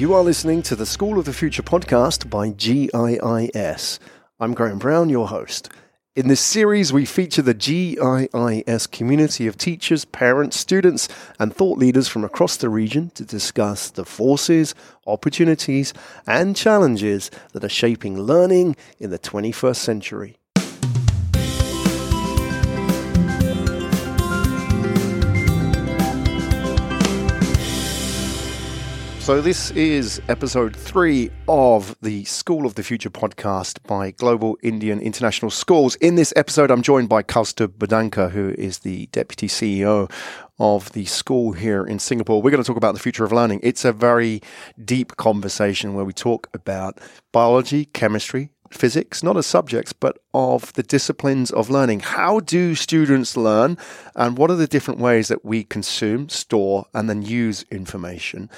You are listening to the School of the Future podcast by GIIS. I'm Graham Brown, your host. In this series, we feature the GIIS community of teachers, parents, students, and thought leaders from across the region to discuss the forces, opportunities, and challenges that are shaping learning in the 21st century. So, this is episode three of the School of the Future podcast by Global Indian International Schools. In this episode, I'm joined by Kaustubh Bodhankar, who is the Deputy CEO of the school here in Singapore. We're going to talk about the future of learning. It's a very deep conversation where we talk about biology, chemistry, physics, not as subjects, but of the disciplines of learning. How do students learn, and what are the different ways that we consume, store, and then use information?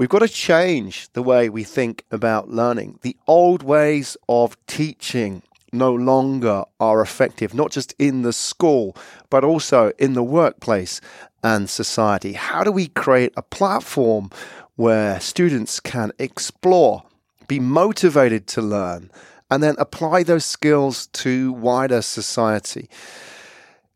We've got to change the way we think about learning. The old ways of teaching no longer are effective, not just in the school, but also in the workplace and society. How do we create a platform where students can explore, be motivated to learn, and then apply those skills to wider society?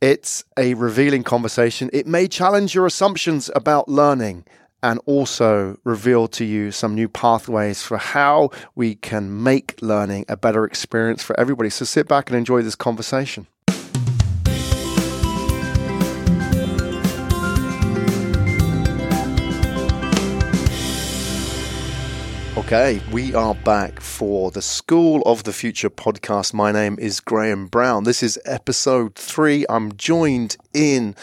It's a revealing conversation. It may challenge your assumptions about learning and also reveal to you some new pathways for how we can make learning a better experience for everybody. So sit back and enjoy this conversation. Okay, we are back for the School of the Future podcast. My name is Graham Brown. This is episode three. I'm joined in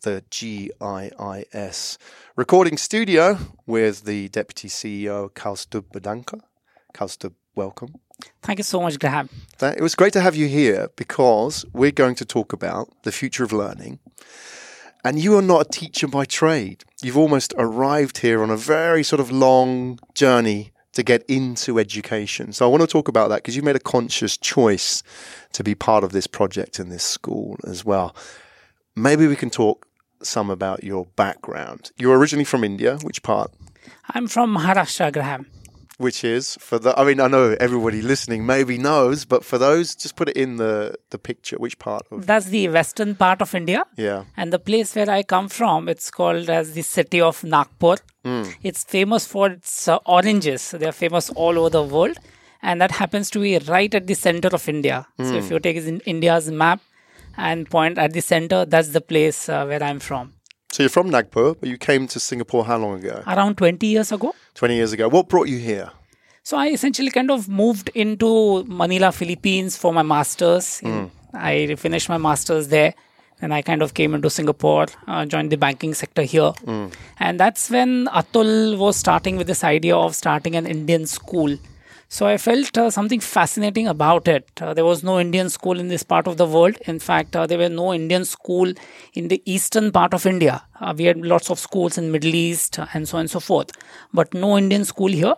the GIIS recording studio with the Deputy CEO, Kaustubh Bodhankar. Kaustubh, welcome. Thank you so much, Graham. It was great to have you here because we're going to talk about the future of learning. And you are not a teacher by trade. You've almost arrived here on a very sort of long journey to get into education. So I want to talk about that because you made a conscious choice to be part of this project in this school as well. Maybe we can talk some about your background. You're originally from India. Which part? I'm from Maharashtra, Graham. Which is for the? I mean, I know everybody listening maybe knows, but for those, just put it in the the picture. Which part of? That's the western part of India. Yeah. And the place where I come from, it's called as the city of Nagpur. Mm. It's famous for its uh, oranges. They are famous all over the world, and that happens to be right at the center of India. Mm. So if hmm. you take India's map, and point at the center. That's the place uh, where I'm from. So you're from Nagpur, but you came to Singapore how long ago? Around 20 years ago. 20 years ago. What brought you here? So I essentially kind of moved into Manila, Philippines for my masters. Mm. I finished my masters there. And I kind of came into Singapore, uh, joined the banking sector here. Mm. And that's when Atul was starting with this idea of starting an Indian school so I felt uh, something fascinating about it. Uh, there was no Indian school in this part of the world. In fact, uh, there were no Indian school in the eastern part of India. Uh, we had lots of schools in Middle East uh, and so on and so forth, but no Indian school here.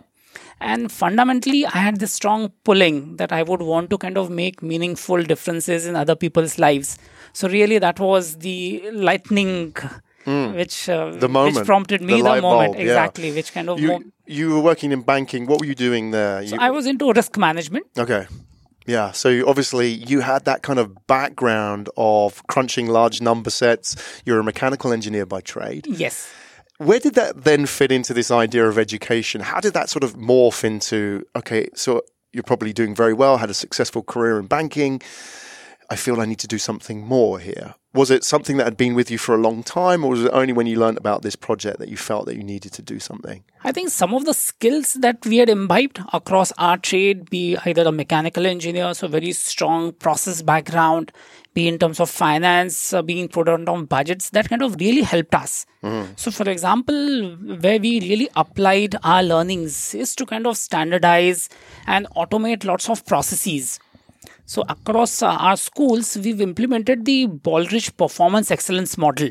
And fundamentally, I had this strong pulling that I would want to kind of make meaningful differences in other people's lives. So really, that was the lightning Mm. which uh, the moment, which prompted me the, the moment bulb, exactly, yeah. which kind of you, mo- you were working in banking. What were you doing there? You... So I was into risk management. Okay. Yeah, so obviously you had that kind of background of crunching large number sets. You're a mechanical engineer by trade. Yes. Where did that then fit into this idea of education? How did that sort of morph into okay, so you're probably doing very well, had a successful career in banking. I feel I need to do something more here was it something that had been with you for a long time, or was it only when you learned about this project that you felt that you needed to do something? I think some of the skills that we had imbibed across our trade, be either a mechanical engineer, so very strong process background, be in terms of finance, uh, being prudent on budgets, that kind of really helped us. Mm. So, for example, where we really applied our learnings is to kind of standardize and automate lots of processes so, across uh, our schools, we've implemented the Baldrige Performance Excellence Model.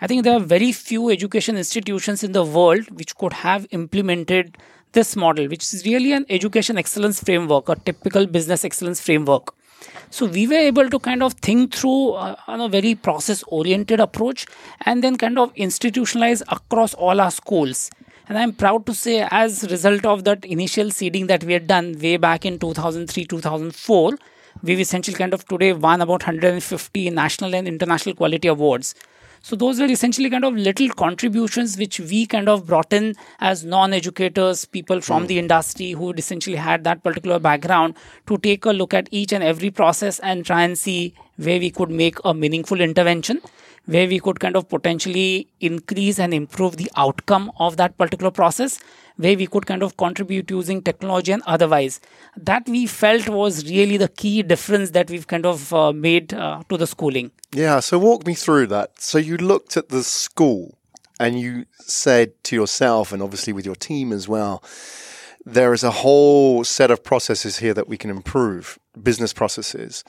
I think there are very few education institutions in the world which could have implemented this model, which is really an education excellence framework, a typical business excellence framework. So we were able to kind of think through uh, on a very process oriented approach and then kind of institutionalize across all our schools And I'm proud to say, as a result of that initial seeding that we had done way back in 2003, 2004, we've essentially kind of today won about 150 national and international quality awards. So those were essentially kind of little contributions which we kind of brought in as non-educators, people from mm. the industry who essentially had that particular background to take a look at each and every process and try and see where we could make a meaningful intervention where we could kind of potentially increase and improve the outcome of that particular process, where we could kind of contribute using technology and otherwise. That we felt was really the key difference that we've kind of uh, made uh, to the schooling. Yeah, so walk me through that. So you looked at the school and you said to yourself, and obviously with your team as well, there is a whole set of processes here that we can improve, business processes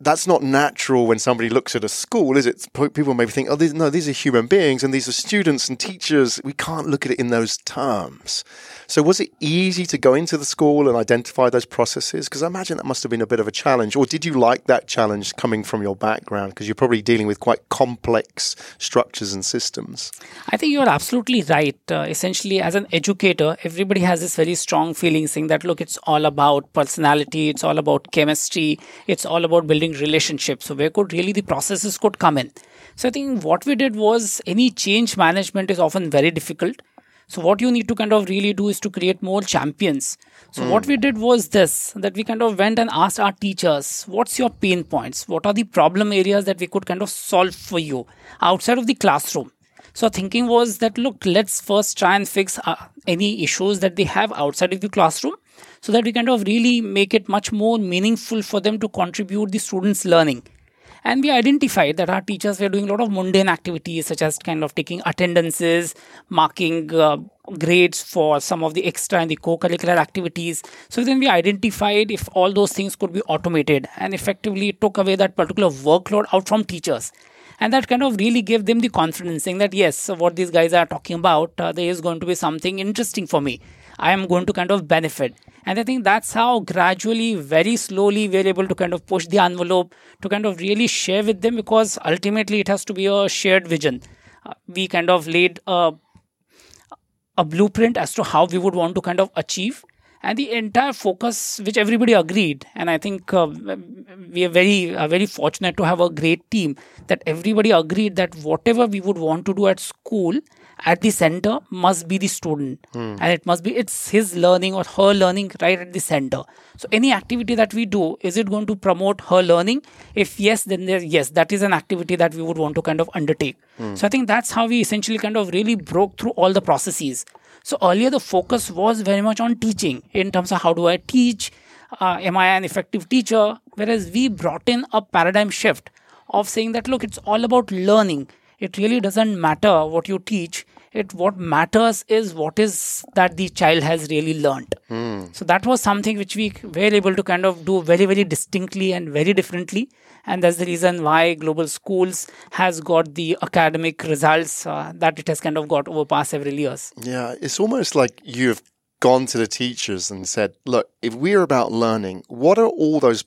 that's not natural when somebody looks at a school, is it? People maybe think, oh, these, no, these are human beings and these are students and teachers. We can't look at it in those terms. So, was it easy to go into the school and identify those processes? Because I imagine that must have been a bit of a challenge. Or did you like that challenge coming from your background? Because you're probably dealing with quite complex structures and systems. I think you're absolutely right. Uh, essentially, as an educator, everybody has this very strong feeling saying that, look, it's all about personality, it's all about chemistry, it's all about building relationships. So, where could really the processes could come in? So, I think what we did was any change management is often very difficult so what you need to kind of really do is to create more champions. So mm. what we did was this that we kind of went and asked our teachers, what's your pain points? What are the problem areas that we could kind of solve for you outside of the classroom? So thinking was that look, let's first try and fix uh, any issues that they have outside of the classroom so that we kind of really make it much more meaningful for them to contribute the students learning. And we identified that our teachers were doing a lot of mundane activities, such as kind of taking attendances, marking uh, grades for some of the extra and the co curricular activities. So then we identified if all those things could be automated and effectively took away that particular workload out from teachers. And that kind of really gave them the confidence saying that yes what these guys are talking about uh, there is going to be something interesting for me. I am going to kind of benefit and I think that's how gradually, very slowly, we're able to kind of push the envelope to kind of really share with them because ultimately it has to be a shared vision. Uh, we kind of laid a, a blueprint as to how we would want to kind of achieve and the entire focus which everybody agreed and i think uh, we are very uh, very fortunate to have a great team that everybody agreed that whatever we would want to do at school at the center must be the student. Mm. and it must be it's his learning or her learning right at the center. So any activity that we do is it going to promote her learning? If yes then there yes that is an activity that we would want to kind of undertake. Mm. so i think that's how we essentially kind of really broke through all the processes. So earlier the focus was very much on teaching in terms of how do i teach? Uh, am i an effective teacher? Whereas we brought in a paradigm shift of saying that look it's all about learning it really doesn't matter what you teach. It what matters is what is that the child has really learned. Mm. so that was something which we were able to kind of do very very distinctly and very differently. And that's the reason why global schools has got the academic results uh, that it has kind of got over past several years. Yeah it's almost like you've gone to the teachers and said look if we're about learning what are all those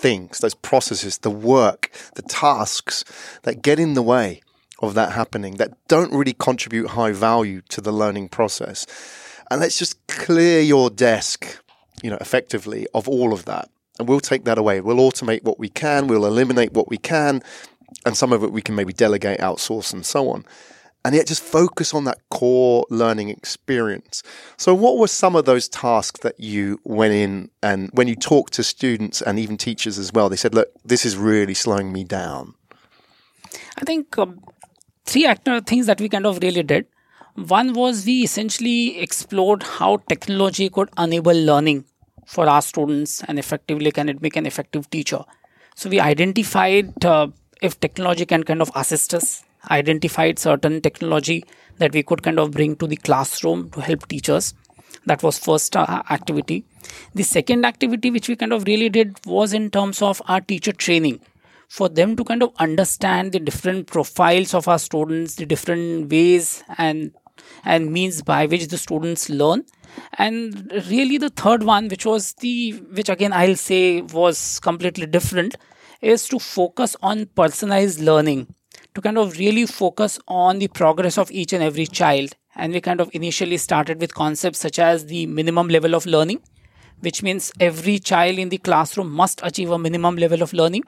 things, those processes, the work, the tasks that get in the way of that happening that don't really contribute high value to the learning process. And let's just clear your desk, you know, effectively of all of that. And we'll take that away. We'll automate what we can, we'll eliminate what we can, and some of it we can maybe delegate, outsource, and so on. And yet just focus on that core learning experience. So, what were some of those tasks that you went in and when you talked to students and even teachers as well, they said, look, this is really slowing me down? I think um, three things that we kind of really did. One was we essentially explored how technology could enable learning for our students and effectively can it make an effective teacher. So we identified uh, if technology can kind of assist us, identified certain technology that we could kind of bring to the classroom to help teachers. That was first uh, activity. The second activity which we kind of really did was in terms of our teacher training for them to kind of understand the different profiles of our students, the different ways and and means by which the students learn and really the third one which was the which again i'll say was completely different is to focus on personalized learning to kind of really focus on the progress of each and every child And we kind of initially started with concepts such as the minimum level of learning, which means every child in the classroom must achieve a minimum level of learning.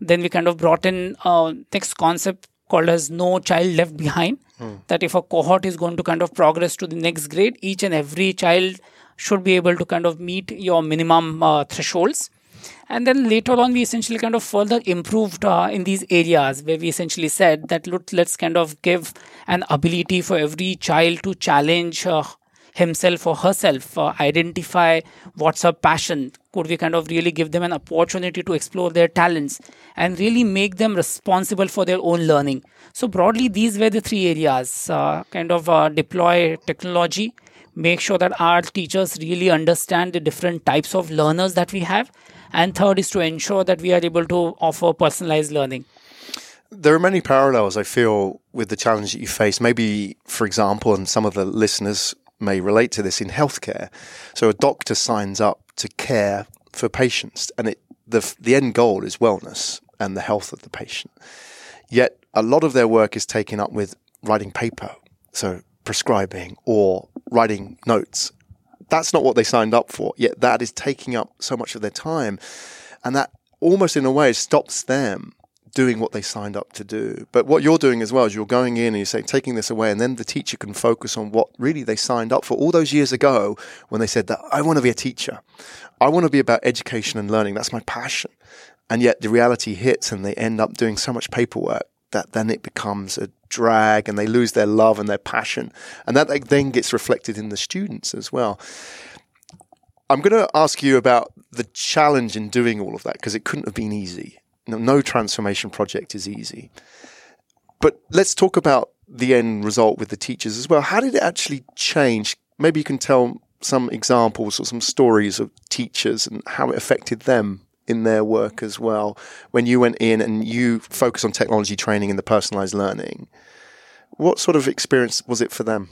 Then we kind of brought in uh, next concept called as no child left behind. Hmm. That if a cohort is going to kind of progress to the next grade, each and every child should be able to kind of meet your minimum uh, thresholds. And then later on, we essentially kind of further improved uh, in these areas where we essentially said that look, let's kind of give an ability for every child to challenge uh, himself or herself, uh, identify what's her passion. Could we kind of really give them an opportunity to explore their talents and really make them responsible for their own learning? So, broadly, these were the three areas uh, kind of uh, deploy technology, make sure that our teachers really understand the different types of learners that we have, and third is to ensure that we are able to offer personalized learning. There are many parallels, I feel, with the challenge that you face. Maybe, for example, and some of the listeners may relate to this in healthcare. So a doctor signs up to care for patients, and it, the the end goal is wellness and the health of the patient. Yet a lot of their work is taken up with writing paper, so prescribing or writing notes. That's not what they signed up for. Yet that is taking up so much of their time, and that almost in a way stops them doing what they signed up to do. But what you're doing as well is you're going in and you're saying, taking this away, and then the teacher can focus on what really they signed up for all those years ago when they said that I want to be a teacher. I want to be about education and learning. That's my passion. And yet the reality hits and they end up doing so much paperwork that then it becomes a drag and they lose their love and their passion. And that then gets reflected in the students as well. I'm going to ask you about the challenge in doing all of that because it couldn't have been easy no, no transformation project is easy. But let's talk about the end result with the teachers as well. How did it actually change? Maybe you can tell some examples or some stories of teachers and how it affected them in their work as well. When you went in and you focus on technology training and the personalized learning, what sort of experience was it for them?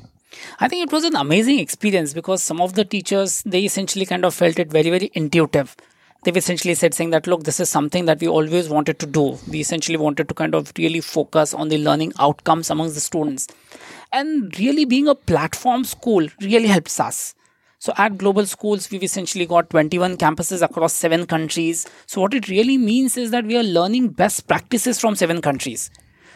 I think it was an amazing experience because some of the teachers they essentially kind of felt it very very intuitive they've essentially said saying that look this is something that we always wanted to do we essentially wanted to kind of really focus on the learning outcomes amongst the students and really being a platform school really helps us so at global schools we've essentially got 21 campuses across seven countries. So what it really means is that we are learning best practices from seven countries.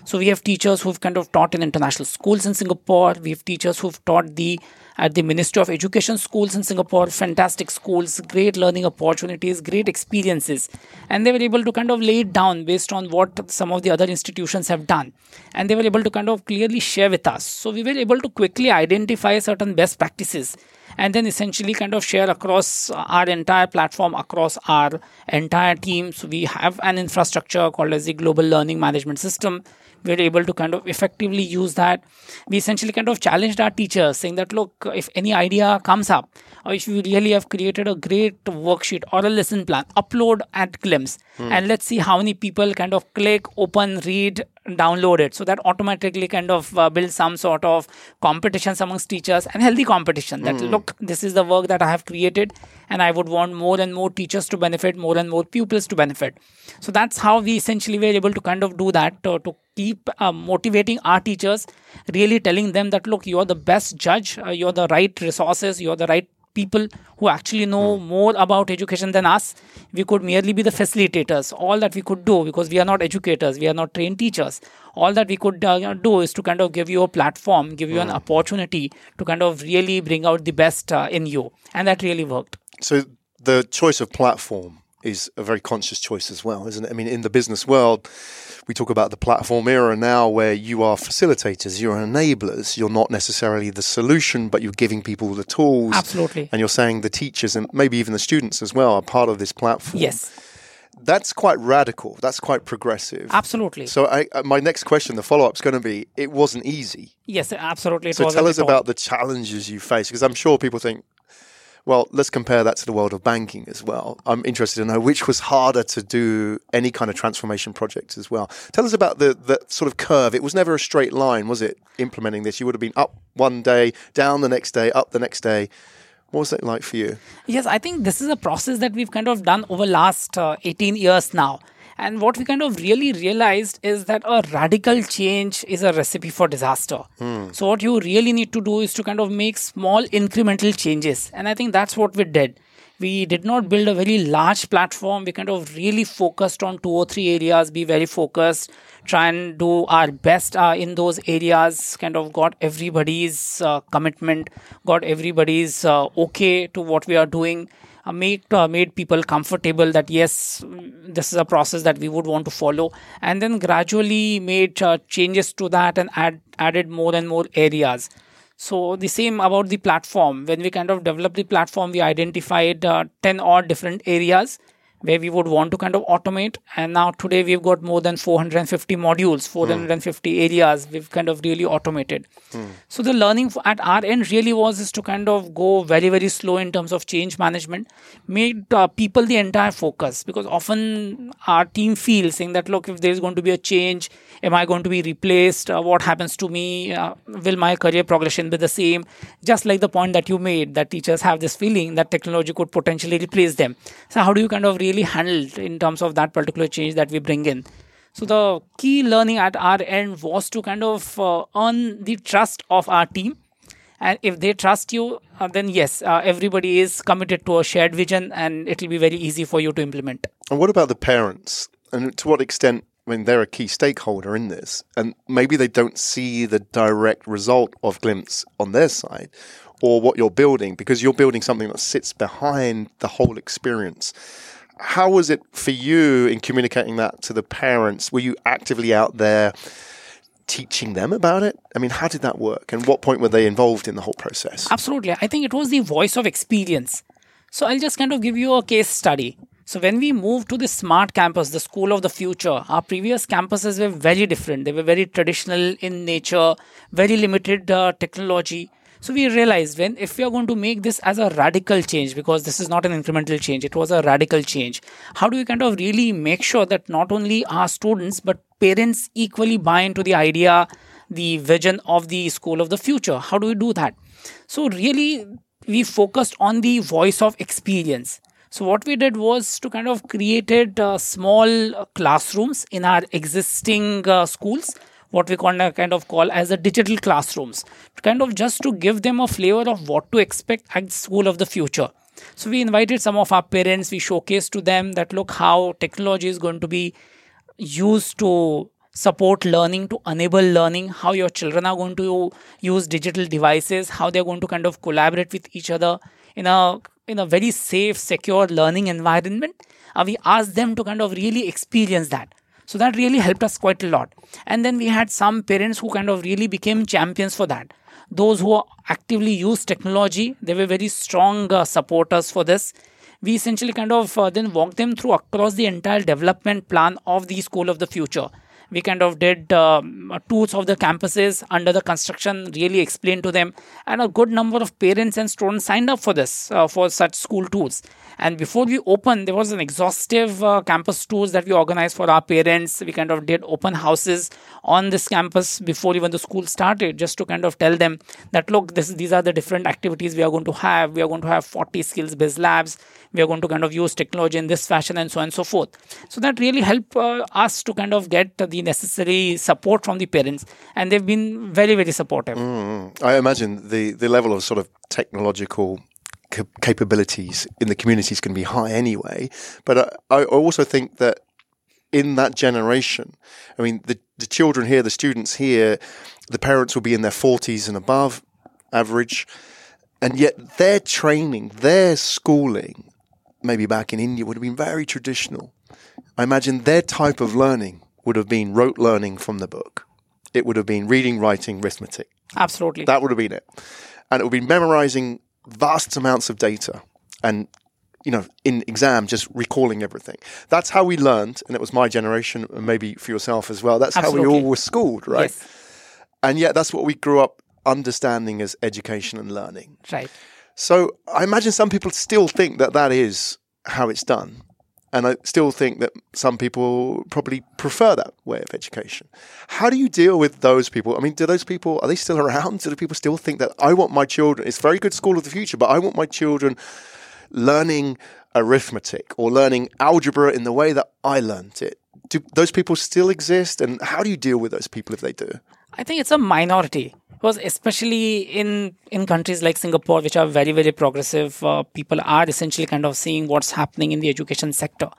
So we have teachers who've kind of taught in international schools in singapore. We have teachers who've taught the at the Ministry of Education schools in Singapore, fantastic schools, great learning opportunities, great experiences. And they were able to kind of lay it down based on what some of the other institutions have done. And they were able to kind of clearly share with us. So we were able to quickly identify certain best practices and then essentially kind of share across our entire platform across our entire team so we have an infrastructure called as the global learning management system we're able to kind of effectively use that. We essentially kind of challenged our teachers saying that, look, if any idea comes up, or if you really have created a great worksheet or a lesson plan, upload at Glimpse mm. and let's see how many people kind of click, open, read, download it. So that automatically kind of uh, builds some sort of competitions amongst teachers and healthy competition that, mm. look, this is the work that I have created and I would want more and more teachers to benefit, more and more pupils to benefit. So that's how we essentially were able to kind of do that to, to keep uh, motivating our teachers, really telling them that look, you're the best judge, uh, you're the right resources, you're the right people who actually know mm. more about education than us. We could merely be the facilitators. All that we could do, because we are not educators, we are not trained teachers, all that we could uh, do is to kind of give you a platform, give you an hmm. opportunity to kind of really bring out the best uh, in you. And that really worked. So the choice of platform is a very conscious choice as well, isn't it? I mean, in the business world, we talk about the platform era now where you are facilitators, you're enablers, you're not necessarily the solution, but you're giving people the tools. Absolutely. And you're saying the teachers and maybe even the students as well are part of this platform. Yes. That's quite radical. That's quite progressive. Absolutely. So, I, uh, my next question, the follow up, is going to be: It wasn't easy. Yes, absolutely. It so, tell us about the challenges you face, because I'm sure people think, well, let's compare that to the world of banking as well. I'm interested to know which was harder to do any kind of transformation project as well. Tell us about the, the sort of curve. It was never a straight line, was it, implementing this? You would have been up one day, down the next day, up the next day. What was it like for you? Yes, I think this is a process that we've kind of done over last uh, 18 years now And what we kind of really realized is that a radical change is a recipe for disaster. So, what you really need to do is to kind of make small incremental changes. And I think that's what we did. We did not build a very large platform. We kind of really focused on two or three areas, be very focused, try and do our best uh, in those areas, kind of got everybody's uh, commitment, got everybody's uh, okay to what we are doing uh, made uh, made people comfortable that yes this is a process that we would want to follow. And then gradually made uh, changes to that and add, added more and more areas. So the same about the platform. When we kind of developed the platform we identified uh, 10 odd different areas where we would want to kind of automate. And now today we've got more than 450 modules 450 areas we've kind of really automated. So the learning at our end really was is to kind of go very very slow in terms of change management made uh, people the entire focus. Because often our team feels saying that look if there's going to be a change am i going to be replaced? Uh, what happens to me? Uh, will my career progression be the same? Just like the point that you made that teachers have this feeling that technology could potentially replace them. So how do you kind of really handle it in terms of that particular change that we bring in so the key learning at our end was to kind of uh, earn the trust of our team and if they trust you uh, then yes uh, everybody is committed to a shared vision and it will be very easy for you to implement And what about the parents? And to what extent, I mean, they're a key stakeholder in this, and maybe they don't see the direct result of Glimpse on their side or what you're building because you're building something that sits behind the whole experience. How was it for you in communicating that to the parents? Were you actively out there teaching them about it? I mean, how did that work? And what point were they involved in the whole process? Absolutely. I think it was the voice of experience. So I'll just kind of give you a case study. So when we moved to the smart campus, the school of the future, our previous campuses were very different. They were very traditional in nature, very limited uh, technology. So we realized when if we are going to make this as a radical change, because this is not an incremental change, it was a radical change. How do we kind of really make sure that not only our students but parents equally buy into the idea, the vision of the school of the future? How do we do that? So really, we focused on the voice of experience. So what we did was to kind of created uh, small uh, classrooms in our existing uh, schools, what we call kind of call as a digital classrooms, kind of just to give them a flavor of what to expect at school of the future. So we invited some of our parents. We showcased to them that look how technology is going to be used to support learning to enable learning how your children are going to use digital devices how they're going to kind of collaborate with each other in a in a very safe secure learning environment uh, we asked them to kind of really experience that so that really helped us quite a lot. And then we had some parents who kind of really became champions for that. Those who actively use technology they were very strong uh, supporters for this. We essentially kind of uh, then walked them through across the entire development plan of the school of the future we kind of did um, tours of the campuses under the construction really explained to them. And a good number of parents and students signed up for this uh, for such school tours and before we opened there was an exhaustive uh, campus tours that we organized for our parents. We kind of did open houses on this campus before even the school started just to kind of tell them that look this these are the different activities we are going to have. We are going to have 40 skills based labs. We are going to kind of use technology in this fashion and so on and so forth. So that really helped uh, us to kind of get the necessary support from the parents and they've been very very supportive mm, mm. I imagine the, the level of sort of technological cap- capabilities in the communities can be high anyway. But I, I also think that in that generation, I mean, the, the children here, the students here, the parents will be in their 40s and above average. And yet their training, their schooling, maybe back in India, would have been very traditional. I imagine their type of learning would have been rote learning from the book. It would have been reading, writing, arithmetic. absolutely That would have been it. And it would be memorizing vast amounts of data and, you know, in exam, just recalling everything. That's how we learned. And it was my generation, and maybe for yourself as well. That's how we all were schooled, right? yes And yet that's what we grew up understanding as education and learning. right So I imagine some people still think that that is how it's done. And I still think that some people probably prefer that way of education. How do you deal with those people? I mean, do those people, are they still around? Do the people still think that I want my children, it's very good school of the future, but I want my children learning arithmetic or learning algebra in the way that I learnt it? do those people still exist? And how do you deal with those people if they do? I think it's a minority because especially in in countries like Singapore, which are very very progressive, uh, people are essentially kind of seeing what's happening in the education sector.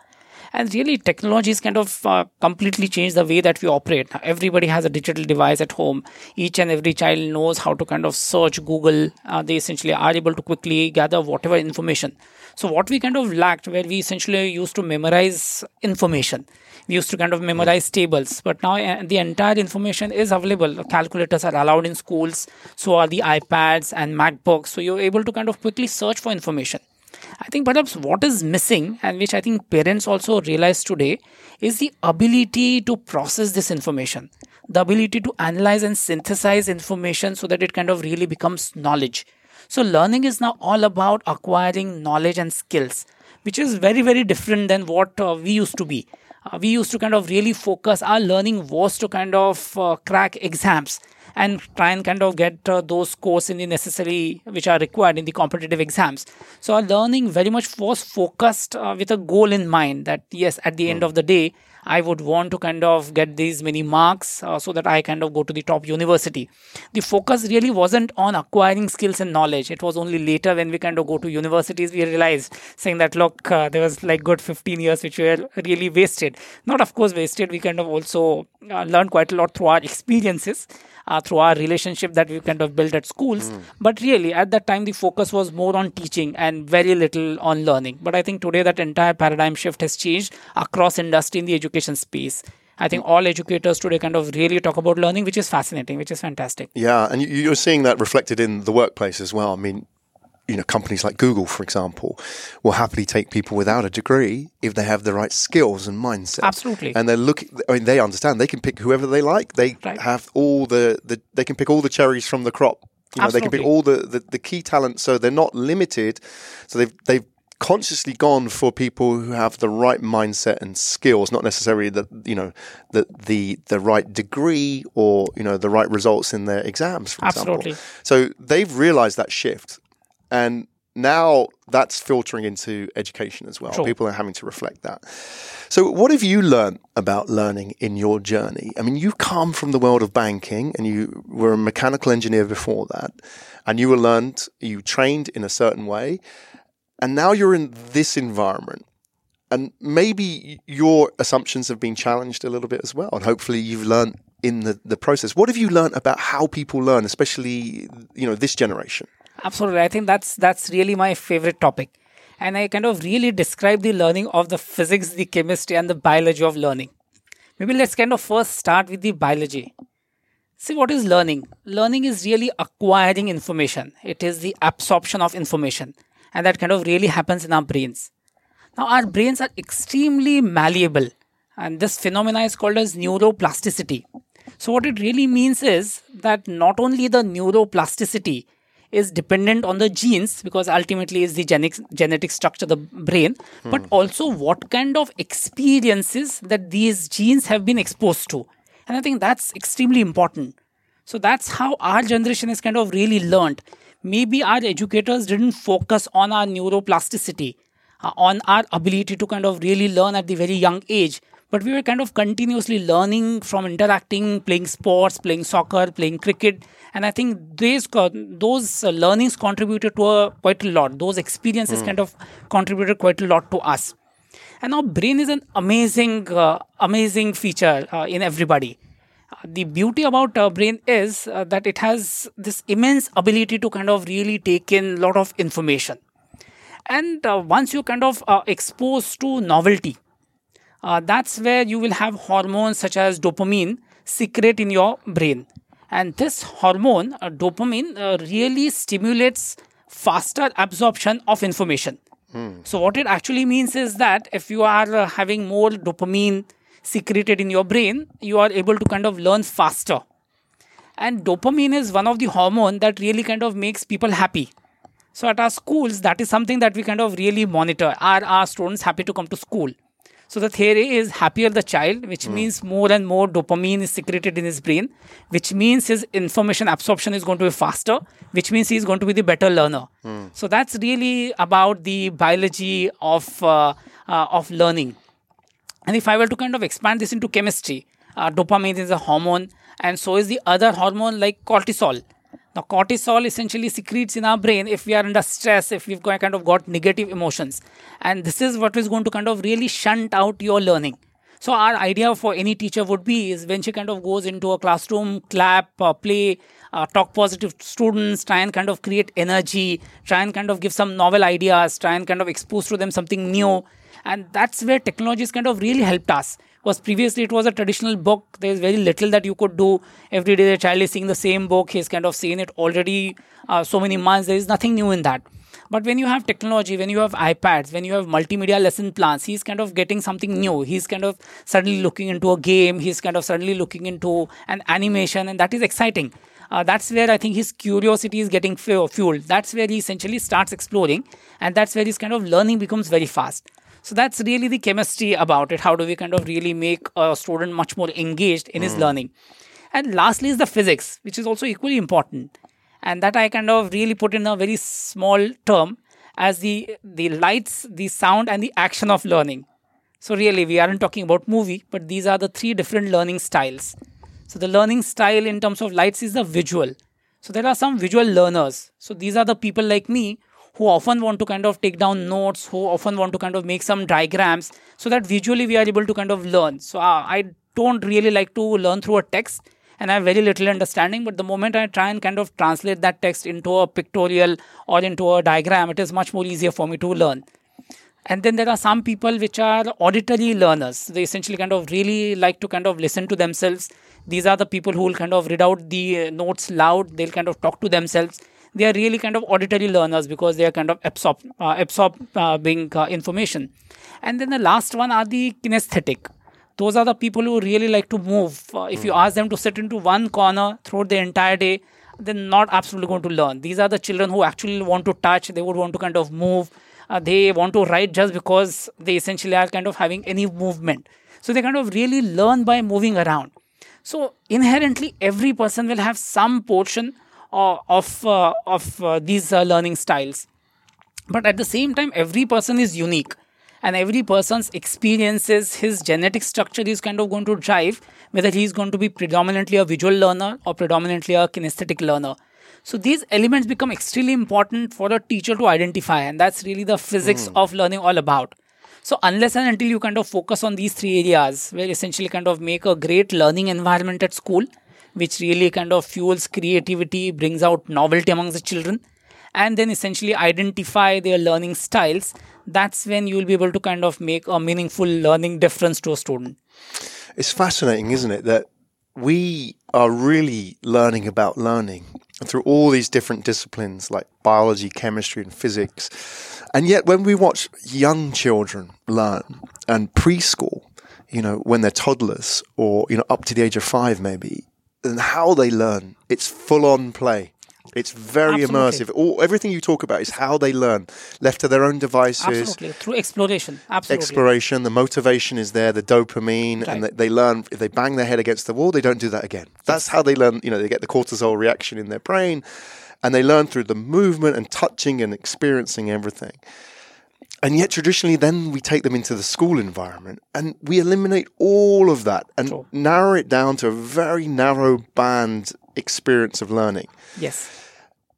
And really, technology has kind of uh, completely changed the way that we operate. Now, everybody has a digital device at home. Each and every child knows how to kind of search Google. Uh, they essentially are able to quickly gather whatever information. So, what we kind of lacked, where we essentially used to memorize information, we used to kind of memorize tables, but now uh, the entire information is available. Calculators are allowed in schools, so are the iPads and MacBooks. So, you're able to kind of quickly search for information. I think perhaps what is missing, and which I think parents also realize today, is the ability to process this information, the ability to analyze and synthesize information so that it kind of really becomes knowledge. So, learning is now all about acquiring knowledge and skills, which is very, very different than what uh, we used to be. Uh, we used to kind of really focus, our learning was to kind of uh, crack exams and try and kind of get uh, those scores in the necessary which are required in the competitive exams so our learning very much was focused uh, with a goal in mind that yes at the end hmm. of the day I would want to kind of get these many marks uh, so that I kind of go to the top university. The focus really wasn't on acquiring skills and knowledge. It was only later when we kind of go to universities we realized saying that look uh, there was like good 15 years which were really wasted. Not of course wasted. We kind of also uh, learned quite a lot through our experiences uh, through our relationship that we kind of built at schools. Mm. But really, at that time, the focus was more on teaching and very little on learning. But I think today that entire paradigm shift has changed across industry in the education space. I think all educators today kind of really talk about learning, which is fascinating, which is fantastic. Yeah, and you're seeing that reflected in the workplace as well. I mean, you know, companies like Google, for example, will happily take people without a degree if they have the right skills and mindset. Absolutely. And they're looking, I mean, they understand they can pick whoever they like. They right. have all the, the, they can pick all the cherries from the crop. You know, Absolutely. they can pick all the, the, the key talent. So they're not limited. So they've, they've, consciously gone for people who have the right mindset and skills, not necessarily the you know the the the right degree or you know the right results in their exams. For Absolutely. Example. So they've realised that shift, and now that's filtering into education as well. Sure. People are having to reflect that. So, what have you learned about learning in your journey? I mean, you come from the world of banking and you were a mechanical engineer before that, and you were learned, you trained in a certain way, and now you're in this environment. And maybe your assumptions have been challenged a little bit as well. And hopefully, you've learned in the, the process. What have you learned about how people learn, especially you know this generation? Absolutely. I think that's that's really my favorite topic. And I kind of really describe the learning of the physics, the chemistry, and the biology of learning. Maybe let's kind of first start with the biology. See, what is learning? Learning is really acquiring information, it is the absorption of information. And that kind of really happens in our brains. Now, our brains are extremely malleable, and this phenomena is called as neuroplasticity. So, what it really means is that not only the neuroplasticity is dependent on the genes because ultimately is the genetic genetic structure the brain hmm. but also what kind of experiences that these genes have been exposed to. And i think that's extremely important. So that's how our generation has kind of really learned. Maybe our educators didn't focus on our neuroplasticity uh, on our ability to kind of really learn at the very young age but we were kind of continuously learning from interacting playing sports playing soccer playing cricket and i think these those uh, learnings contributed to a, quite a lot. Those experiences mm. kind of contributed quite a lot to us. And now brain is an amazing uh, amazing feature uh, in everybody. Uh, the beauty about uh, brain is uh, that it has this immense ability to kind of really take in a lot of information. And once you kind of exposed to novelty that's where you will have hormones such as dopamine secrete in your brain and this hormone, uh, dopamine, uh, really stimulates faster absorption of information. Hmm. So, what it actually means is that if you are uh, having more dopamine secreted in your brain, you are able to kind of learn faster. And dopamine is one of the hormone that really kind of makes people happy. So at our schools, that is something that we kind of really monitor. Are our students happy to come to school? So the theory is happier the child, which mm. means more and more dopamine is secreted in his brain, which means his information absorption is going to be faster, which means he's going to be the better learner. Mm. So that's really about the biology of uh, uh, of learning. And if I were to kind of expand this into chemistry, uh, dopamine is a hormone, and so is the other hormone like cortisol. Now, cortisol essentially secretes in our brain if we are under stress, if we've kind of got negative emotions. And this is what is going to kind of really shunt out your learning. So, our idea for any teacher would be is when she kind of goes into a classroom, clap, uh, play, uh, talk positive to students, try and kind of create energy, try and kind of give some novel ideas, try and kind of expose to them something new. And that's where technology has kind of really helped us because previously it was a traditional book. There's very little that you could do. Every day the child is seeing the same book. He's kind of seen it already uh, so many months. There is nothing new in that. But when you have technology when you have ipads when you have multimedia lesson plans he's kind of getting something new. He's kind of suddenly looking into a game. He's kind of suddenly looking into an animation and that is exciting. Uh, that's where I think his curiosity is getting fueled. That's where he essentially starts exploring, and that's where his kind of learning becomes very fast. So that's really the chemistry about it. How do we kind of really make a student much more engaged in mm. his learning? And lastly is the physics, which is also equally important. And that I kind of really put in a very small term as the the lights, the sound, and the action of learning. So really, we aren't talking about movie, but these are the three different learning styles. So the learning style in terms of lights is the visual. So there are some visual learners. So these are the people like me who often want to kind of take down notes, who often want to kind of make some diagrams so that visually we are able to kind of learn. So uh, I don't really like to learn through a text and I have very little understanding. But the moment I try and kind of translate that text into a pictorial or into a diagram, it is much more easier for me to learn. And then there are some people which are auditory learners. They essentially kind of really like to kind of listen to themselves. These are the people who will kind of read out the notes loud. They'll kind of talk to themselves they are really kind of auditory learners because they are kind of absorb, uh, absorbing uh, information. And then the last one are the kinesthetic. Those are the people who really like to move. Uh, if mm. you hmm. ask them to sit into one corner throughout the entire day, they're not absolutely going to learn. These are the children who actually want to touch, they would want to kind of move. Uh, they want to write just because they essentially are kind of having any movement. So they kind of really learn by moving around. So inherently, every person will have some portion uh, of uh, of uh, these learning styles. But at the same time every person is unique and every person's experiences his genetic structure is kind of going to drive whether he's going to be predominantly a visual learner or predominantly a kinesthetic learner. So these elements become extremely important for a teacher to identify and that's really the physics mm. of learning all about. So unless and until you kind of focus on these three areas where essentially kind of make a great learning environment at school which really kind of fuels creativity, brings out novelty amongst the children, and then essentially identify their learning styles. That's when you'll be able to kind of make a meaningful learning difference to a student. It's fascinating, isn't it, that we are really learning about learning through all these different disciplines like biology, chemistry, and physics. And yet, when we watch young children learn and preschool, you know, when they're toddlers or, you know, up to the age of five, maybe, and how they learn. It's full on play. It's very Absolutely. immersive. All everything you talk about is how they learn, left to their own devices. Absolutely, through exploration. Absolutely, exploration. The motivation is there, the dopamine, right. and they, they, learn. If they bang their head against the wall, they don't do that again. That's how they learn. You know, they get the cortisol reaction in their brain, and they learn through the movement and touching and experiencing everything. And yet, traditionally, then we take them into the school environment and we eliminate all of that and sure. narrow it down to a very narrow band experience of learning. Yes.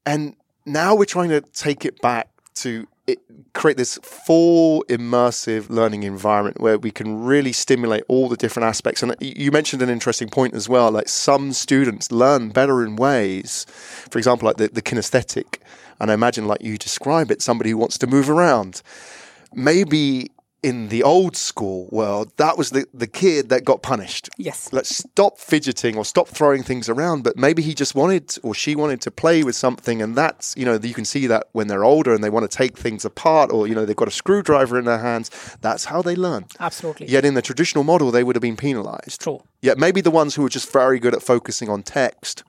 And now we're trying to take it back to it, create this full immersive learning environment where we can really stimulate all the different aspects. And you mentioned an interesting point as well. Like some students learn better in ways, for example, like the, the kinesthetic. And I imagine, like you describe it, somebody who wants to move around maybe in the old school world, that was the, the kid that got punished. Yes. Let's stop fidgeting or stop throwing things around. But maybe he just wanted or she wanted to play with something. And that's, you know, you can see that when they're older and they want to take things apart or, you know, they've got a screwdriver in their hands. That's how they learn. Absolutely. Yet in the traditional model, they would have been penalized. True. Yet maybe the ones who were just very good at focusing on text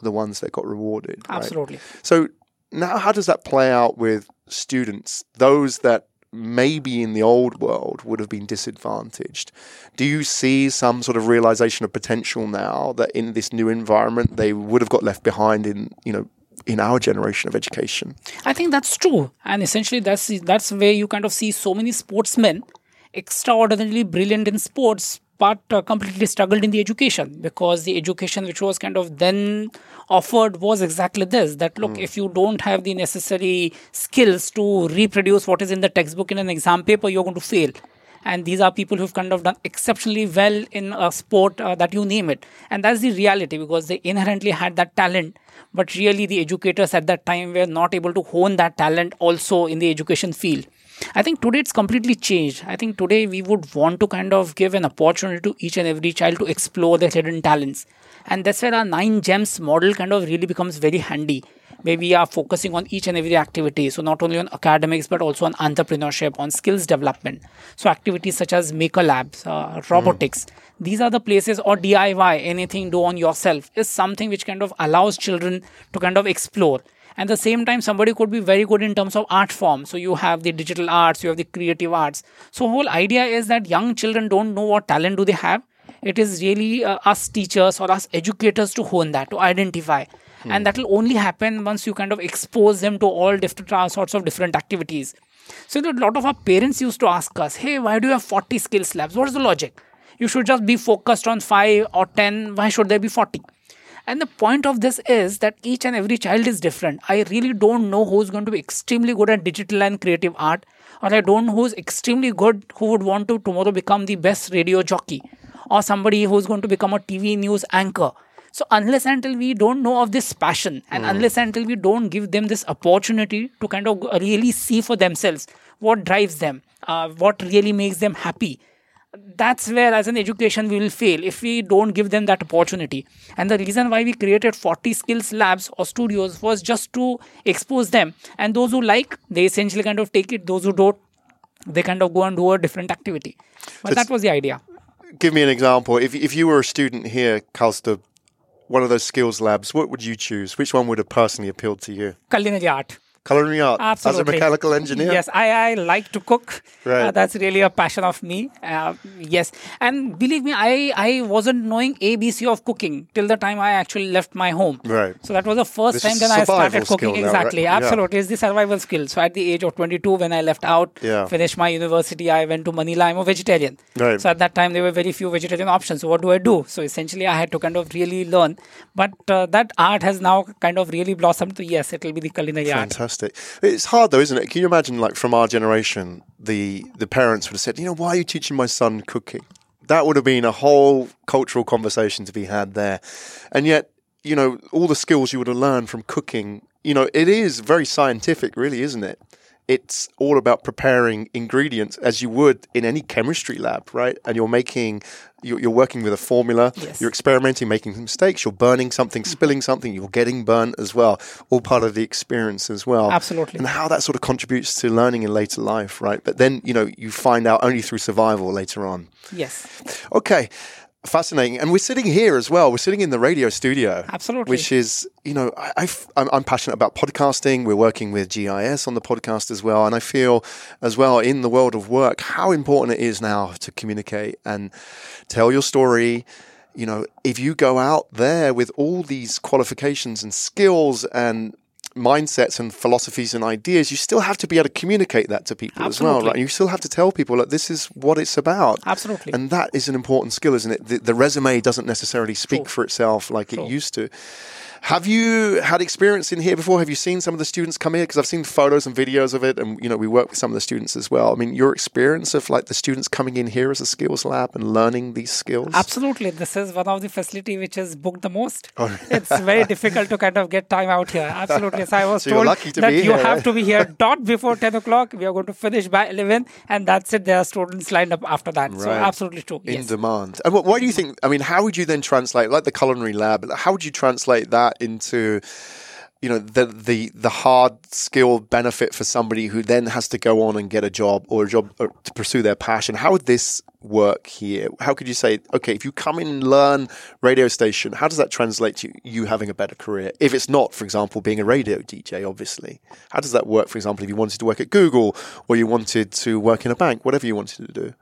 are the ones that got rewarded. Absolutely. Right? So now, how does that play out with students? Those that maybe in the old world would have been disadvantaged. Do you see some sort of realization of potential now that in this new environment they would have got left behind in, you know, in our generation of education? I think that's true. And essentially that's that's where you kind of see so many sportsmen extraordinarily brilliant in sports but uh, completely struggled in the education because the education which was kind of then offered was exactly this that look mm. if you don't have the necessary skills to reproduce what is in the textbook in an exam paper you're going to fail. And these are people who've kind of done exceptionally well in a sport uh, that you name it. And that's the reality because they inherently had that talent but really the educators at that time were not able to hone that talent also in the education field I think today it's completely changed. I think today we would want to kind of give an opportunity to each and every child to explore their hidden talents. And that's where our nine gems model kind of really becomes very handy where we are focusing on each and every activity. So not only on academics but also on entrepreneurship, on skills development. So activities such as maker labs, uh, robotics. Mm. These are the places or DIY, anything do on yourself is something which kind of allows children to kind of explore. At the same time, somebody could be very good in terms of art form. So you have the digital arts, you have the creative arts. So whole idea is that young children don't know what talent do they have. It is really uh, us teachers or us educators to hone that, to identify Hmm. And that will only happen once you kind of expose them to all different uh, sorts of different activities. So a lot of our parents used to ask us, hey, why do you have 40 skills labs? What is the logic? You should just be focused on 5 or 10. Why should there be 40? And the point of this is that each and every child is different. I really don't know who's going to be extremely good at digital and creative art, or I don't know who's extremely good who would want to tomorrow become the best radio jockey, or somebody who's going to become a TV news anchor. So unless until we don't know of this passion and mm. unless until we don't give them this opportunity to kind of really see for themselves what drives them, uh, what really makes them happy, that's where as an education we will fail if we don't give them that opportunity. And the reason why we created 40 skills labs or studios was just to expose them. And those who like they essentially kind of take it. Those who don't they kind of go and do a different activity. But so that was the idea. Give me an example. If, if you were a student here Kaustubh one of those skills labs, what would you choose? Which one would have personally appealed to you? Culinary art culinary art Absolutely. as a mechanical engineer? Yes, I, I like to cook. Right. Uh, that's really a passion of me. Uh, yes. And believe me, I, I wasn't knowing ABC of cooking till the time I actually left my home. Right. So that was the first this time that I started cooking. exactly. Right? Absolutely. Yeah. It's the survival skill. So at the age of 22, when I left out, yeah. finished my university, I went to Manila. I'm a vegetarian. Right. So at that time, there were very few vegetarian options. So what do I do? So essentially, I had to kind of really learn. But uh, that art has now kind of really blossomed to yes, it will be the culinary Fantastic. art. Fantastic. It's hard though, isn't it? Can you imagine, like from our generation, the the parents would have said, you know, why are you teaching my son cooking? That would have been a whole cultural conversation to be had there, and yet, you know, all the skills you would have learned from cooking, you know, it is very scientific, really, isn't it? It's all about preparing ingredients as you would in any chemistry lab, right? And you're making, you're, working with a formula, yes. you're experimenting, making mistakes, you're burning something, mm-hmm. spilling something, you're getting burnt as well. All part of the experience as well. Absolutely. And how that sort of contributes to learning in later life, right? But then, you know, you find out only through survival later on. Yes. Okay fascinating. And we're sitting here as well. We're sitting in the radio studio. Absolutely. Which is, you know, I, am passionate about podcasting. We're working with GIIS on the podcast as well. And I feel as well in the world of work how important it is now to communicate and tell your story. You know, if you go out there with all these qualifications and skills and mindsets and philosophies and ideas, you still have to be able to communicate that to people Absolutely. as well, right? You still have to tell people that this is what it's about. Absolutely. And that is an important skill, isn't it? The, the resume doesn't necessarily speak for itself like it used to. Have you had experience in here before? Have you seen some of the students come here? Because I've seen photos and videos of it, and you know we work with some of the students as well. I mean, your experience of like the students coming in here as a skills lab and learning these skills. Absolutely, this is one of the facility which is booked the most. Oh. it's very difficult to kind of get time out here. Absolutely, so I was so told to that you have to be here dot before ten o'clock. We are going to finish by eleven, and that's it. There are students lined up after that. Right. So absolutely true. In yes. demand. And what, what do you think? I mean, how would you then translate like the culinary lab? How would you translate that into you know the the the hard skill benefit for somebody who then has to go on and get a job or a job or to pursue their passion. How would this work here? How could you say okay if you come in and learn radio station how does that translate to you having a better career? If it's not for example being a radio dj obviously. How does that work for example if you wanted to work at google or you wanted to work in a bank whatever you wanted to do?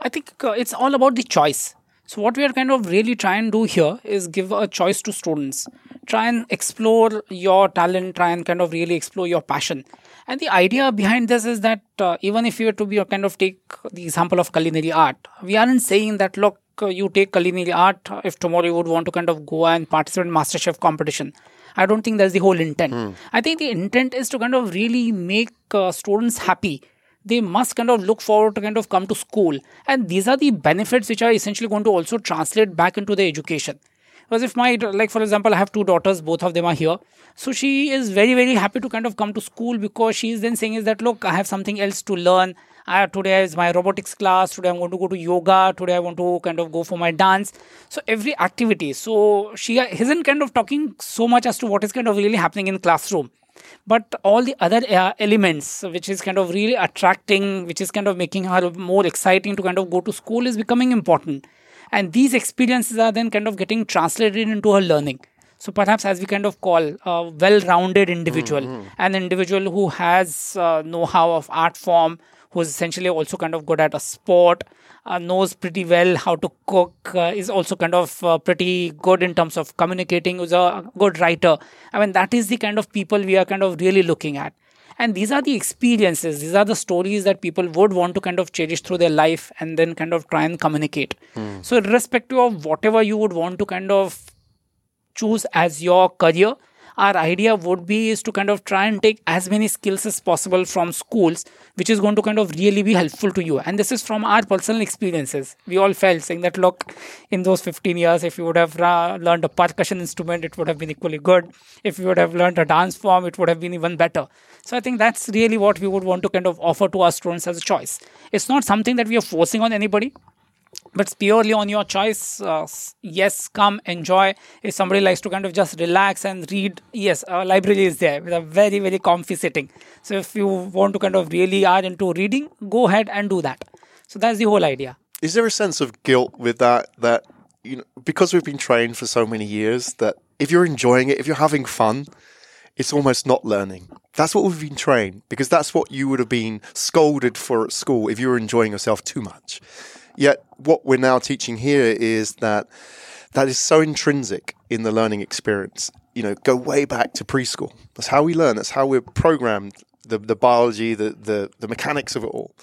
I think uh, it's all about the choice so what we are kind of really trying to do here is give a choice to students try and explore your talent, try and kind of really explore your passion. And the idea behind this is that uh, even if you were to be a kind of take the example of culinary art, we aren't saying that look, uh, you take culinary art if tomorrow you would want to kind of go and participate in MasterChef competition. I don't think that's the whole intent. Mm. I think the intent is to kind of really make uh, students happy they must kind of look forward to kind of come to school. And these are the benefits which are essentially going to also translate back into the education. Because if my like for example i have two daughters both of them are here. So she is very very happy to kind of come to school because she is then saying is that look i have something else to learn. I, today is my robotics class. Today i'm going to go to yoga. Today i want to kind of go for my dance. So every activity. So she isn't kind of talking so much as to what is kind of really happening in classroom but all the other uh, elements which is kind of really attracting which is kind of making her more exciting to kind of go to school is becoming important and these experiences are then kind of getting translated into her learning so perhaps as we kind of call a well-rounded individual mm-hmm. an individual who has uh, know-how of art form who's essentially also kind of good at a sport uh, knows pretty well how to cook, uh, is also kind of uh, pretty good in terms of communicating, is a good writer. I mean, that is the kind of people we are kind of really looking at. And these are the experiences, these are the stories that people would want to kind of cherish through their life and then kind of try and communicate. Mm. So, irrespective of whatever you would want to kind of choose as your career, our idea would be is to kind of try and take as many skills as possible from schools which is going to kind of really be helpful to you. And this is from our personal experiences. We all felt saying that look in those 15 years if you would have learned a percussion instrument it would have been equally good. If you would have learned a dance form it would have been even better. So i think that's really what we would want to kind of offer to our students as a choice. It's not something that we are forcing on anybody but it's purely on your choice. Uh, yes, come enjoy. If somebody likes to kind of just relax and read, yes, our library is there with a very very comfy sitting. So if you want to kind of really are into reading, go ahead and do that. So that's the whole idea. Is there a sense of guilt with that? That you know, because we've been trained for so many years, that if you're enjoying it, if you're having fun, it's almost not learning. That's what we've been trained because that's what you would have been scolded for at school if you were enjoying yourself too much. Yet, what we're now teaching here is that that is so intrinsic in the learning experience. You know, go way back to preschool. That's how we learn. That's how we're programmed. The the biology, the the the mechanics of it all.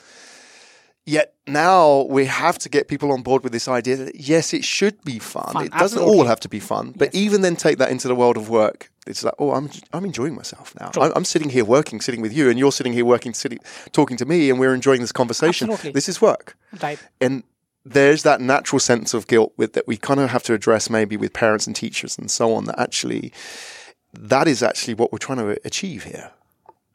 Yet now we have to get people on board with this idea that yes, it should be fun. fun it doesn't absolutely. all have to be fun, but yes. even then take that into the world of work. It's like, oh, I'm I'm enjoying myself now. I'm, I'm, sitting here working, sitting with you, and you're sitting here working, sitting, talking to me, and we're enjoying this conversation. Absolutely. This is work, right? And there's that natural sense of guilt with that we kind of have to address maybe with parents and teachers and so on. That actually, that is actually what we're trying to achieve here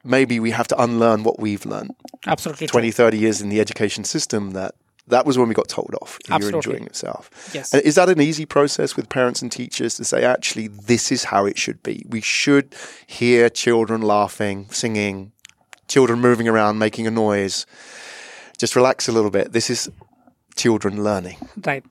maybe we have to unlearn what we've learned. Absolutely. 20, 30 years in the education system that that was when we got told off. You're enjoying yourself. Yes. And is that an easy process with parents and teachers to say, actually, this is how it should be? We should hear children laughing, singing, children moving around, making a noise. Just relax a little bit. This is children learning. Right.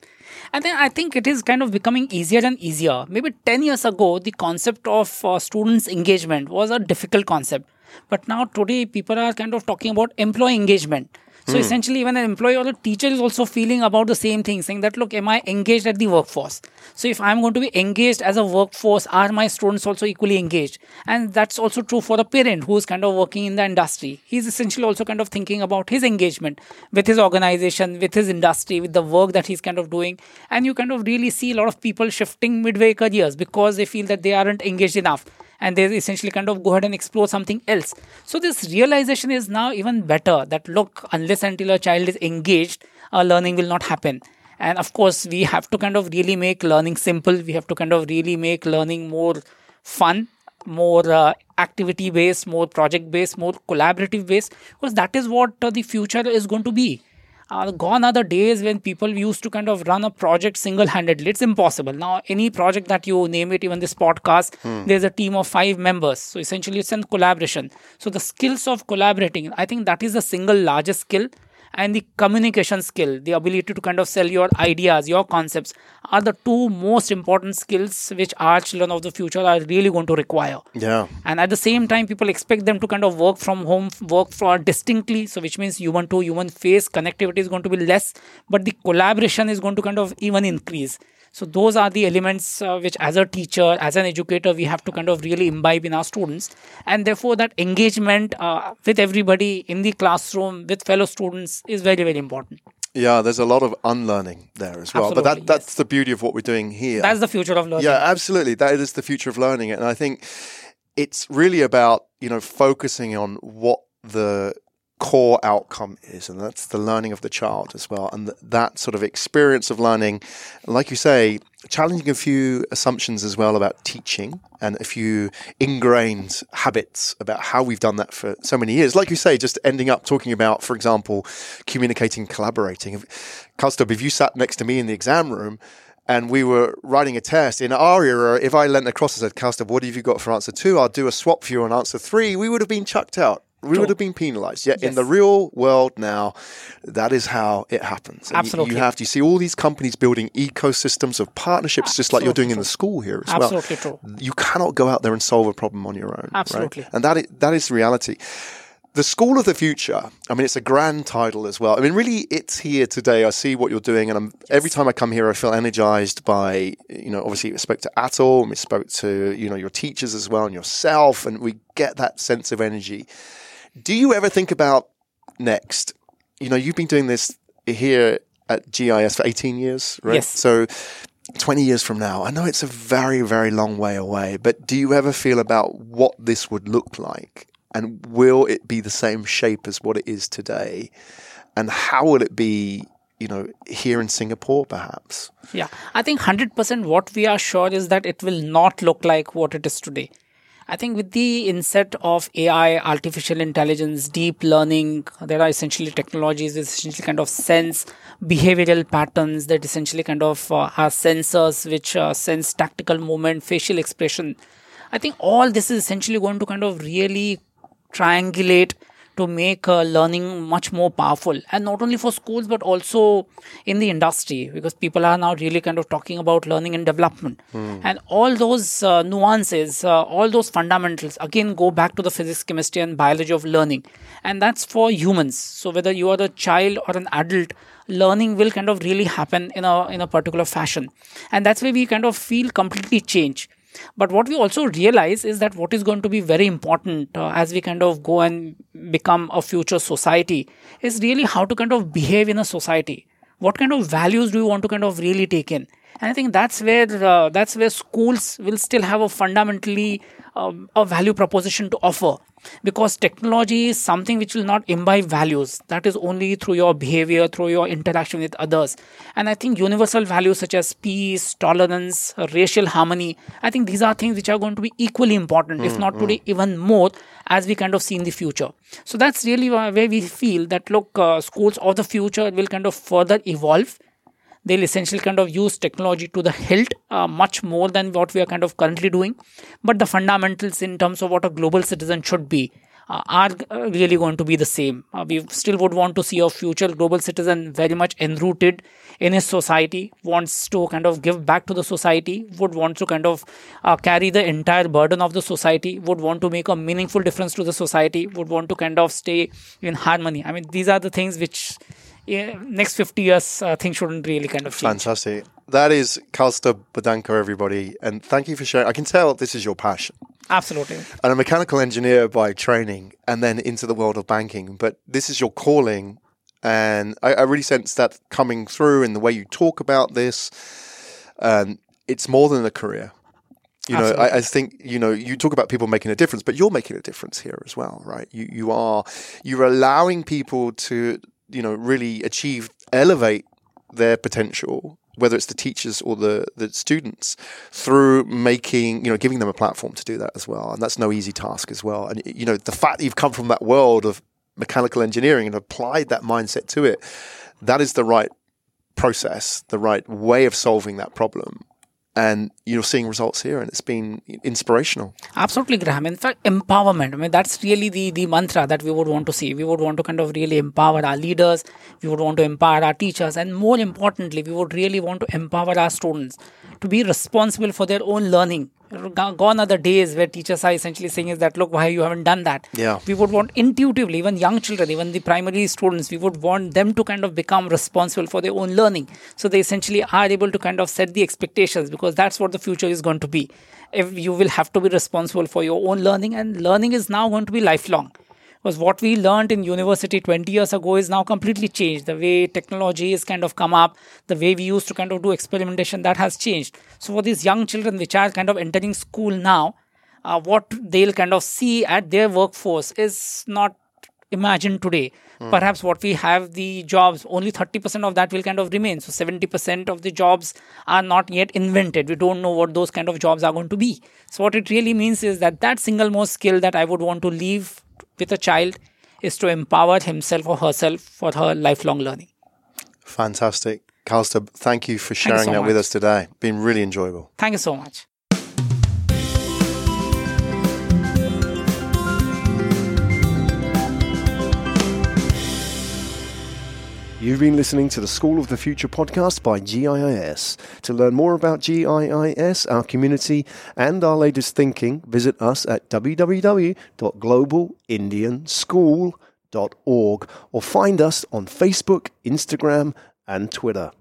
And then I think it is kind of becoming easier and easier. Maybe 10 years ago, the concept of uh, students' engagement was a difficult concept. But now today people are kind of talking about employee engagement. So mm. essentially, even an employee or a teacher is also feeling about the same thing, saying that, look, am I engaged at the workforce? So if I'm going to be engaged as a workforce, are my students also equally engaged? And that's also true for a parent who's kind of working in the industry. He's essentially also kind of thinking about his engagement with his organization, with his industry, with the work that he's kind of doing. And you kind of really see a lot of people shifting midway careers because they feel that they aren't engaged enough and they essentially kind of go ahead and explore something else. So this realization is now even better that look, unless until a child is engaged, uh, learning will not happen. And of course, we have to kind of really make learning simple. We have to kind of really make learning more fun, more uh, activity based, more project based, more collaborative based, because that is what uh, the future is going to be uh, gone are the days when people used to kind of run a project single-handedly. It's impossible. Now any project that you name it even this podcast hmm. there's a team of five members. So essentially it's a collaboration. So the skills of collaborating i think that is the single largest skill and the communication skill the ability to kind of sell your ideas your concepts are the two most important skills which our children of the future are really going to require. Yeah. And at the same time, people expect them to kind of work from home, work for distinctly. So, which means human to human face connectivity is going to be less, but the collaboration is going to kind of even increase. So, those are the elements uh, which, as a teacher, as an educator, we have to kind of really imbibe in our students. And therefore, that engagement uh, with everybody in the classroom, with fellow students, is very, very important. Yeah, there's a lot of unlearning there as well. but that, that's yes. the beauty of what we're doing here. That's the future of learning. Yeah, absolutely. That is the future of learning. And I think it's really about, you know, focusing on what the core outcome is. And that's the learning of the child as well. And th- that sort of experience of learning, like you say, challenging a few assumptions as well about teaching and a few ingrained habits about how we've done that for so many years. Like you say, just ending up talking about, for example, communicating, collaborating. If, Kaustubh, if you sat next to me in the exam room, and we were writing a test in our era, if I leant across and said, Kaustubh, what have you got for answer two? I'll do a swap for you on answer three. We would have been chucked out. We would have been penalized. Yet in the real world now, that is how it happens. And you- Absolutely. You, have to see all these companies building ecosystems of partnerships, just like you're doing in the school here as Absolutely well. true. You cannot go out there and solve a problem on your own. right? Absolutely. And that is, that is reality. The School of the Future, I mean, it's a grand title as well. I mean, really, it's here today. I see what you're doing, and I'm, every time I come here, I feel energized by, you know, obviously, I spoke to Atul, and we spoke to, you know, your teachers as well, and yourself, and we get that sense of energy. Do you ever think about next? You know, you've been doing this here at GIIS for 18 years, right? Yes. So 20 years from now, I know it's a very, very long way away, but do you ever feel about what this would look like? And will it be the same shape as what it is today? And how will it be, you know, here in Singapore, perhaps? Yeah, I think 100% what we are sure is that it will not look like what it is today. I think with the inset of AI, artificial intelligence, deep learning, there are essentially technologies essentially kind of sense behavioral patterns that essentially kind of uh, are sensors which uh, sense tactical movement, facial expression. I think all this is essentially going to kind of really triangulate to make uh, learning much more powerful. And not only for schools but also in the industry because people are now really kind of talking about learning and development. And all those uh, nuances uh, all those fundamentals again go back to the physics chemistry and biology of learning. And that's for humans. So whether you are a child or an adult learning will kind of really happen in a in a particular fashion. And that's where we kind of feel completely change but what we also realize is that what is going to be very important uh, as we kind of go and become a future society is really how to kind of behave in a society. What kind of values do you want to kind of really take in? And I think that's where uh, that's where schools will still have a fundamentally um, a value proposition to offer. Because technology is something which will not imbibe values. That is only through your behavior through your interaction with others. And i think universal values such as peace tolerance racial harmony i think these are things which are going to be equally important if not today even more as we kind of see in the future. So that's really where we feel that look uh, schools of the future will kind of further evolve they'll essentially kind of use technology to the hilt uh, much more than what we are kind of currently doing. But the fundamentals in terms of what a global citizen should be are uh, really going to be the same uh, we still would want to see a future global citizen very much enrooted in his society wants to kind of give back to the society would want to kind of uh, carry the entire burden of the society would want to make a meaningful difference to the society would want to kind of stay in harmony i mean these are the things which yeah, next 50 years uh, things shouldn't really kind of change Fantastic. That is Kaustubh Bodhankar, everybody. And thank you for sharing. I can tell this is your passion. Absolutely and a mechanical engineer by training and then into the world of banking. But this is your calling. And I, I really sense that coming through in the way you talk about this. Um, it's more than a career. You know, I, I think, you know, you talk about people making a difference, but you're making a difference here as well, right? You, you are, you're allowing people to, you know, really achieve, elevate their potential whether it's the teachers or the, the students, through making, you know, giving them a platform to do that as well. And that's no easy task as well. And, you know, the fact that you've come from that world of mechanical engineering and applied that mindset to it, that is the right process, the right way of solving that problem. And you're seeing results here, and it's been inspirational. Absolutely, Graham. In fact, empowerment. I mean, that's really the the mantra that we would want to see. We would want to kind of really empower our leaders. We would want to empower our teachers, and more importantly, we would really want to empower our students to be responsible for their own learning gone are the days where teachers are essentially saying is that look why you haven't done that? Yeah. We would want intuitively even young children even the primary students we would want them to kind of become responsible for their own learning. So they essentially are able to kind of set the expectations because that's what the future is going to be. If you will have to be responsible for your own learning and learning is now going to be lifelong was what we learned in university 20 years ago is now completely changed. The way technology has kind of come up, the way we used to kind of do experimentation, that has changed. So for these young children which are kind of entering school now, uh, what they'll kind of see at their workforce is not imagined today. Mm. Perhaps what we have the jobs, only 30% of that will kind of remain. So 70% of the jobs are not yet invented. We don't know what those kind of jobs are going to be. So what it really means is that that single most skill that I would want to leave with a child is to empower himself or herself for her lifelong learning. Fantastic. Kaustubh, thank you for sharing you so that much. with us today. Been really enjoyable. Thank you so much. You've been listening to the School of the Future podcast by GIIS. To learn more about GIIS, our community, and our latest thinking, visit us at www.globalindianschool.org or find us on Facebook, Instagram, and Twitter.